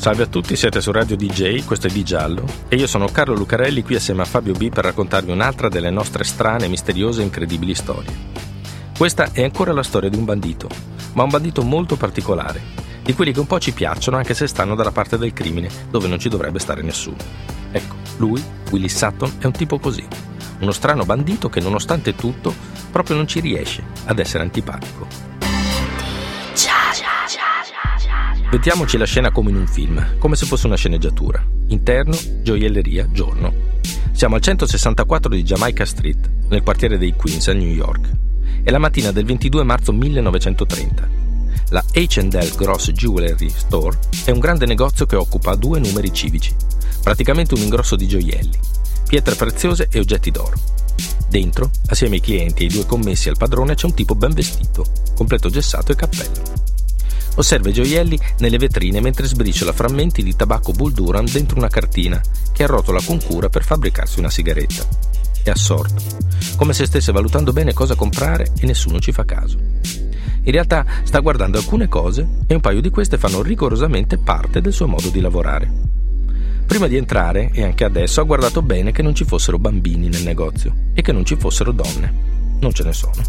Salve a tutti, siete su Radio DJ, questo è Di Giallo e io sono Carlo Lucarelli qui assieme a Fabio B per raccontarvi un'altra delle nostre strane, misteriose e incredibili storie. Questa è ancora la storia di un bandito, ma un bandito molto particolare, di quelli che un po' ci piacciono anche se stanno dalla parte del crimine, dove non ci dovrebbe stare nessuno. Ecco, lui, Willie Sutton, è un tipo così, uno strano bandito che nonostante tutto proprio non ci riesce ad essere antipatico. Mettiamoci la scena come in un film, come se fosse una sceneggiatura. Interno, gioielleria, giorno. Siamo al 164 di Jamaica Street, nel quartiere dei Queens a New York. È la mattina del 22 marzo 1930. La H&L Gross Jewelry Store è un grande negozio che occupa due numeri civici, praticamente un ingrosso di gioielli, pietre preziose e oggetti d'oro. Dentro, assieme ai clienti e ai due commessi al padrone, c'è un tipo ben vestito, completo gessato e cappello. Osserva i gioielli nelle vetrine mentre sbriciola frammenti di tabacco Bull Durham dentro una cartina che arrotola con cura per fabbricarsi una sigaretta. È assorto, come se stesse valutando bene cosa comprare e nessuno ci fa caso. In realtà sta guardando alcune cose e un paio di queste fanno rigorosamente parte del suo modo di lavorare. Prima di entrare, e anche adesso, ha guardato bene che non ci fossero bambini nel negozio e che non ci fossero donne. Non ce ne sono.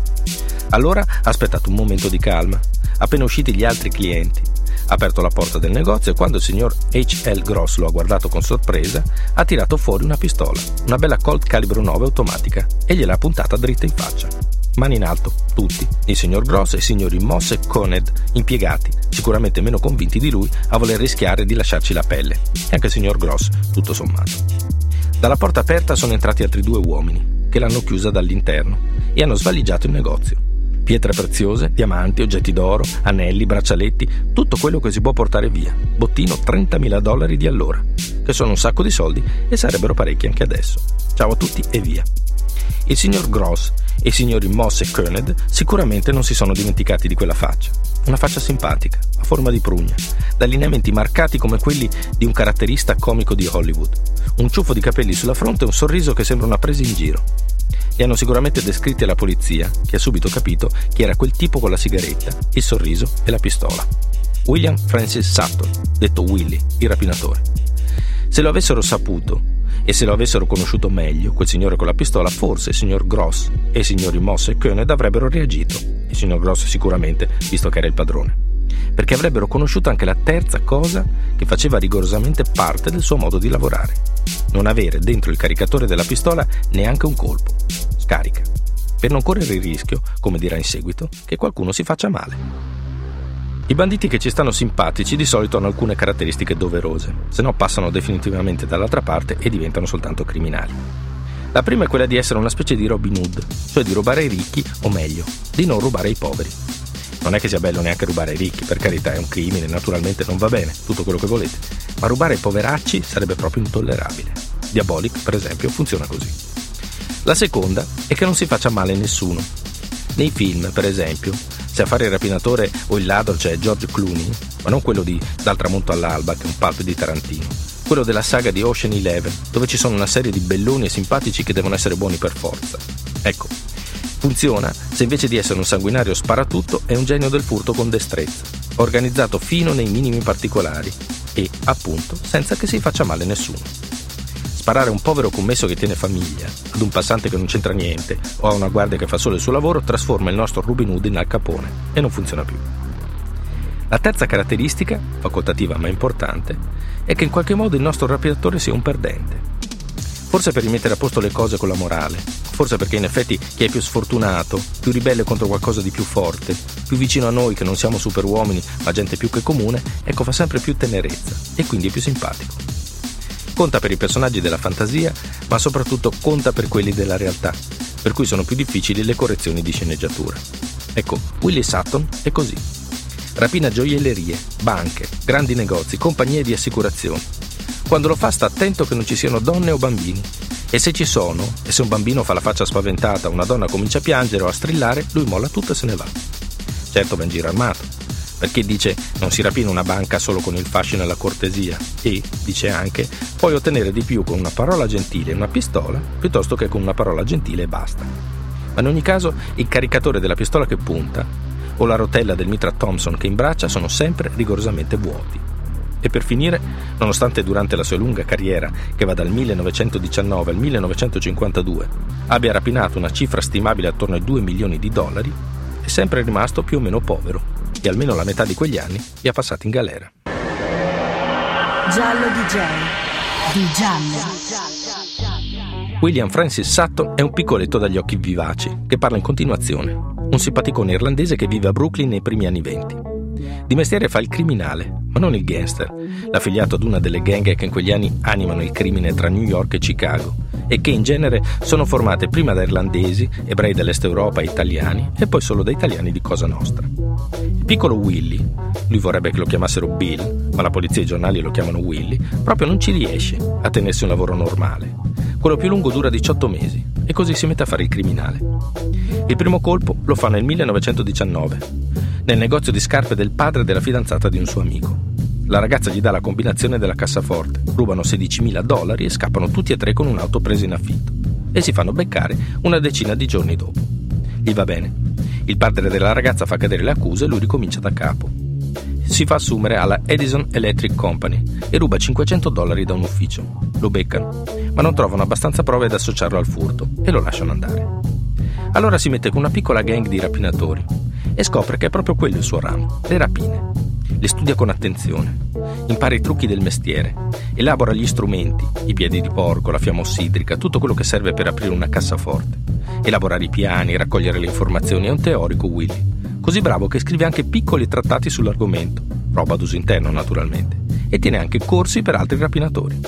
Allora ha aspettato un momento di calma appena usciti gli altri clienti. Ha aperto la porta del negozio e quando il signor H.L. Gross lo ha guardato con sorpresa, ha tirato fuori una pistola, una bella Colt calibro 9 automatica, e gliel'ha puntata dritta in faccia. Mani in alto, tutti, il signor Gross e i signori Moss e Coned, impiegati, sicuramente meno convinti di lui a voler rischiare di lasciarci la pelle, e anche il signor Gross, tutto sommato. Dalla porta aperta sono entrati altri due uomini, che l'hanno chiusa dall'interno, e hanno svaligiato il negozio pietre preziose, diamanti, oggetti d'oro, anelli, braccialetti, tutto quello che si può portare via. Bottino 30.000 dollari di allora, che sono un sacco di soldi e sarebbero parecchi anche adesso. Ciao a tutti e via. Il signor Gross e i signori Moss e Koenig sicuramente non si sono dimenticati di quella faccia. Una faccia simpatica, a forma di prugna, da lineamenti marcati come quelli di un caratterista comico di Hollywood. Un ciuffo di capelli sulla fronte e un sorriso che sembra una presa in giro. Li hanno sicuramente descritti alla polizia, che ha subito capito chi era quel tipo con la sigaretta, il sorriso e la pistola. William Francis Sutton, detto Willy, il rapinatore. Se lo avessero saputo e se lo avessero conosciuto meglio, quel signore con la pistola, forse il signor Gross e i signori Moss e Koenig avrebbero reagito. Il signor Gross sicuramente, visto che era il padrone. Perché avrebbero conosciuto anche la terza cosa che faceva rigorosamente parte del suo modo di lavorare. Non avere dentro il caricatore della pistola neanche un colpo scarica, per non correre il rischio, come dirà in seguito, che qualcuno si faccia male. I banditi che ci stanno simpatici di solito hanno alcune caratteristiche doverose, se no passano definitivamente dall'altra parte e diventano soltanto criminali. La prima è quella di essere una specie di Robin Hood, cioè di rubare ai ricchi, o meglio, di non rubare ai poveri. Non è che sia bello neanche rubare ai ricchi, per carità è un crimine, naturalmente non va bene, tutto quello che volete, ma rubare ai poveracci sarebbe proprio intollerabile. Diabolic, per esempio, funziona così. La seconda è che non si faccia male a nessuno. Nei film, per esempio, se a fare il rapinatore o il ladro c'è George Clooney, ma non quello di Dal tramonto all'alba, che è un pulp di Tarantino, quello della saga di Ocean Eleven, dove ci sono una serie di belloni e simpatici che devono essere buoni per forza. Ecco, funziona se invece di essere un sanguinario sparatutto è un genio del furto con destrezza, organizzato fino nei minimi particolari e, appunto, senza che si faccia male nessuno. Sparare a un povero commesso che tiene famiglia, ad un passante che non c'entra niente o a una guardia che fa solo il suo lavoro trasforma il nostro Robin Hood in Al Capone e non funziona più. La terza caratteristica, facoltativa ma importante, è che in qualche modo il nostro rapinatore sia un perdente. Forse per rimettere a posto le cose con la morale, forse perché in effetti chi è più sfortunato, più ribelle contro qualcosa di più forte, più vicino a noi che non siamo superuomini ma gente più che comune, ecco fa sempre più tenerezza e quindi è più simpatico. Conta per i personaggi della fantasia, ma soprattutto conta per quelli della realtà, per cui sono più difficili le correzioni di sceneggiatura. Ecco, Willie Sutton è così. Rapina gioiellerie, banche, grandi negozi, compagnie di assicurazioni. Quando lo fa sta attento che non ci siano donne o bambini E se ci sono, e se un bambino fa la faccia spaventata, una donna comincia a piangere o a strillare, lui molla tutto e se ne va. Certo va in giro armato, perché dice non si rapina una banca solo con il fascino e la cortesia e, dice anche, puoi ottenere di più con una parola gentile e una pistola piuttosto che con una parola gentile e basta. Ma in ogni caso il caricatore della pistola che punta o la rotella del mitra Thompson che imbraccia sono sempre rigorosamente vuoti. E per finire, nonostante durante la sua lunga carriera, che va dal 1919 al 1952, abbia rapinato una cifra stimabile attorno ai 2 milioni di dollari, è sempre rimasto più o meno povero e almeno la metà di quegli anni li ha passati in galera. Giallo DJ. Di giallo. William Francis Sutton è un piccoletto dagli occhi vivaci che parla in continuazione, un simpaticone irlandese che vive a Brooklyn nei primi anni venti. Di mestiere fa il criminale, ma non il gangster, l'affiliato ad una delle gang che in quegli anni animano il crimine tra New York e Chicago e che in genere sono formate prima da irlandesi, ebrei dell'est Europa e italiani e poi solo da italiani di Cosa Nostra. Piccolo Willy, lui vorrebbe che lo chiamassero Bill, ma la polizia e i giornali lo chiamano Willy, proprio non ci riesce a tenersi un lavoro normale. Quello più lungo dura 18 mesi e così si mette a fare il criminale. Il primo colpo lo fa nel 1919 nel negozio di scarpe del padre della fidanzata di un suo amico. La ragazza gli dà la combinazione della cassaforte, rubano 16.000 dollari e scappano tutti e tre con un'auto presa in affitto e si fanno beccare una decina di giorni dopo. Gli va bene. Il padre della ragazza fa cadere le accuse e lui ricomincia da capo. Si fa assumere alla Edison Electric Company e ruba 500 dollari da un ufficio. Lo beccano, ma non trovano abbastanza prove ad associarlo al furto e lo lasciano andare. Allora si mette con una piccola gang di rapinatori e scopre che è proprio quello il suo ramo, le rapine. Le studia con attenzione, impara i trucchi del mestiere, elabora gli strumenti, i piedi di porco, la fiamma ossidrica, tutto quello che serve per aprire una cassaforte, elaborare i piani, raccogliere le informazioni, è un teorico Willy, così bravo che scrive anche piccoli trattati sull'argomento, roba d'uso interno naturalmente, e tiene anche corsi per altri rapinatori.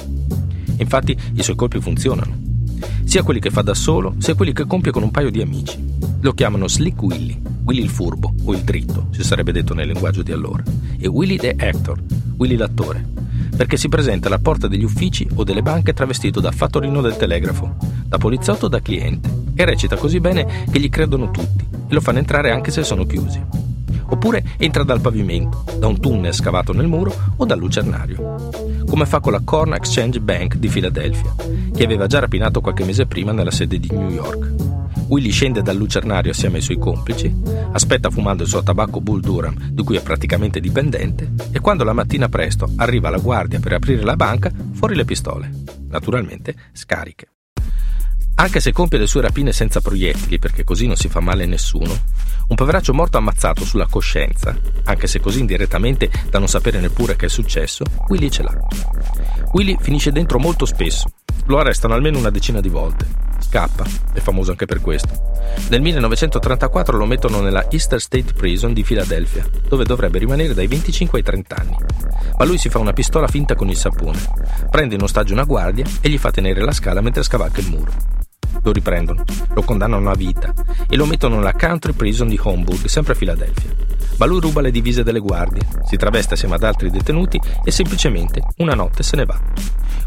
Infatti i suoi colpi funzionano, sia quelli che fa da solo, sia quelli che compie con un paio di amici. Lo chiamano Slick Willy, Willy il furbo o il dritto, si sarebbe detto nel linguaggio di allora, e Willy the actor, Willy l'attore, perché si presenta alla porta degli uffici o delle banche travestito da fattorino del telegrafo, da poliziotto o da cliente, e recita così bene che gli credono tutti e lo fanno entrare anche se sono chiusi. Oppure entra dal pavimento, da un tunnel scavato nel muro o dal lucernario, come fa con la Corn Exchange Bank di Filadelfia, che aveva già rapinato qualche mese prima nella sede di New York. Willy scende dal lucernario assieme ai suoi complici, aspetta fumando il suo tabacco Bull Durham, di cui è praticamente dipendente, e quando la mattina presto arriva la guardia per aprire la banca, fuori le pistole, naturalmente scariche. Anche se compie le sue rapine senza proiettili, perché così non si fa male a nessuno, un poveraccio morto ammazzato sulla coscienza, anche se così indirettamente da non sapere neppure che è successo, Willy ce l'ha. Willy finisce dentro molto spesso, lo arrestano almeno una decina di volte scappa, è famoso anche per questo. Nel 1934 lo mettono nella Easter State Prison di Filadelfia, dove dovrebbe rimanere dai 25 ai 30 anni. Ma lui si fa una pistola finta con il sapone, prende in ostaggio una guardia e gli fa tenere la scala mentre scavalca il muro. Lo riprendono, lo condannano a vita e lo mettono nella Country Prison di Homburg, sempre a Filadelfia. Ma lui ruba le divise delle guardie, si traveste assieme ad altri detenuti e semplicemente una notte se ne va.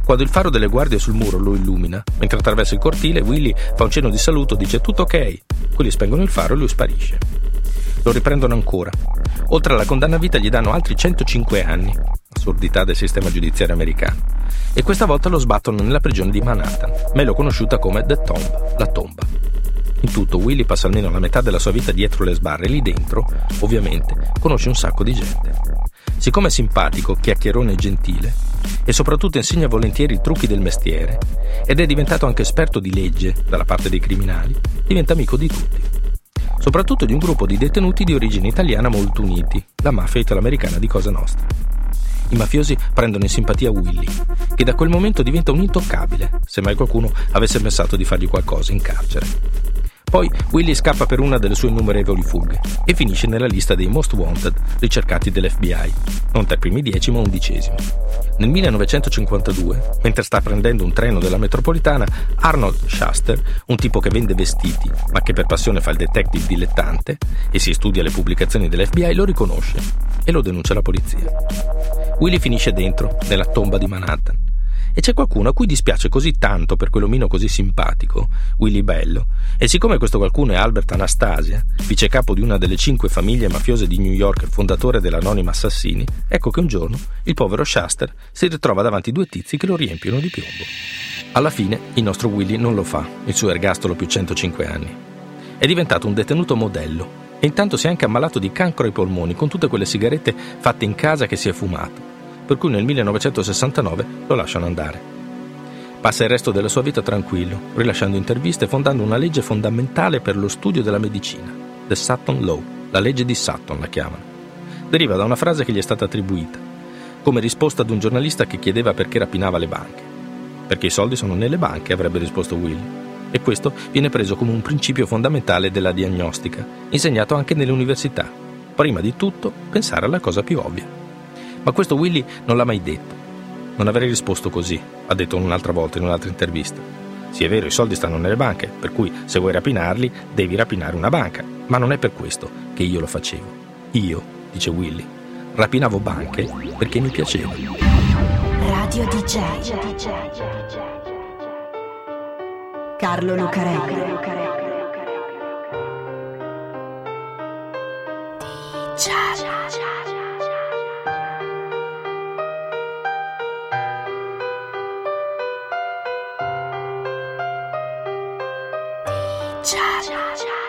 Quando il faro delle guardie sul muro lo illumina, mentre attraversa il cortile, Willy fa un cenno di saluto, dice tutto ok. Quelli spengono il faro e lui sparisce. Lo riprendono ancora. Oltre alla condanna a vita gli danno altri 105 anni. Assurdità del sistema giudiziario americano. E questa volta lo sbattono nella prigione di Manhattan, meglio conosciuta come The Tomb, la tomba. In tutto Willy passa almeno la metà della sua vita dietro le sbarre e lì dentro, ovviamente, conosce un sacco di gente. Siccome è simpatico, chiacchierone e gentile, e soprattutto insegna volentieri i trucchi del mestiere, ed è diventato anche esperto di legge dalla parte dei criminali, diventa amico di tutti. Soprattutto di un gruppo di detenuti di origine italiana molto uniti, la mafia italoamericana di Cosa Nostra. I mafiosi prendono in simpatia Willy, che da quel momento diventa un intoccabile, se mai qualcuno avesse pensato di fargli qualcosa in carcere. Poi Willy scappa per una delle sue innumerevoli fughe e finisce nella lista dei most wanted ricercati dell'FBI, non tra i primi dieci ma undicesimo. Nel 1952, mentre sta prendendo un treno della metropolitana, Arnold Shuster, un tipo che vende vestiti ma che per passione fa il detective dilettante e si studia le pubblicazioni dell'FBI, lo riconosce e lo denuncia alla polizia. Willy finisce dentro, nella tomba di Manhattan, E c'è qualcuno a cui dispiace così tanto per quell'omino così simpatico, Willy Bello, e siccome questo qualcuno è Albert Anastasia, vice capo di una delle cinque famiglie mafiose di New York e fondatore dell'Anonima Assassini, ecco che un giorno il povero Shuster si ritrova davanti due tizi che lo riempiono di piombo. Alla fine il nostro Willy non lo fa, il suo ergastolo più 105 anni. È diventato un detenuto modello e intanto si è anche ammalato di cancro ai polmoni con tutte quelle sigarette fatte in casa che si è fumato per cui nel 1969 lo lasciano andare. Passa il resto della sua vita tranquillo, rilasciando interviste e fondando una legge fondamentale per lo studio della medicina, The Sutton Law, la legge di Sutton la chiamano. Deriva da una frase che gli è stata attribuita, come risposta ad un giornalista che chiedeva perché rapinava le banche. Perché i soldi sono nelle banche, avrebbe risposto Willy. E questo viene preso come un principio fondamentale della diagnostica, insegnato anche nelle università. Prima di tutto, pensare alla cosa più ovvia. Ma questo Willy non l'ha mai detto. Non avrei risposto così, ha detto un'altra volta in un'altra intervista. Sì, è vero, i soldi stanno nelle banche, per cui se vuoi rapinarli devi rapinare una banca. Ma non è per questo che io lo facevo. Io, dice Willy, rapinavo banche perché mi piaceva. Radio DJ. Carlo Lucarelli. DJ. cha cha cha.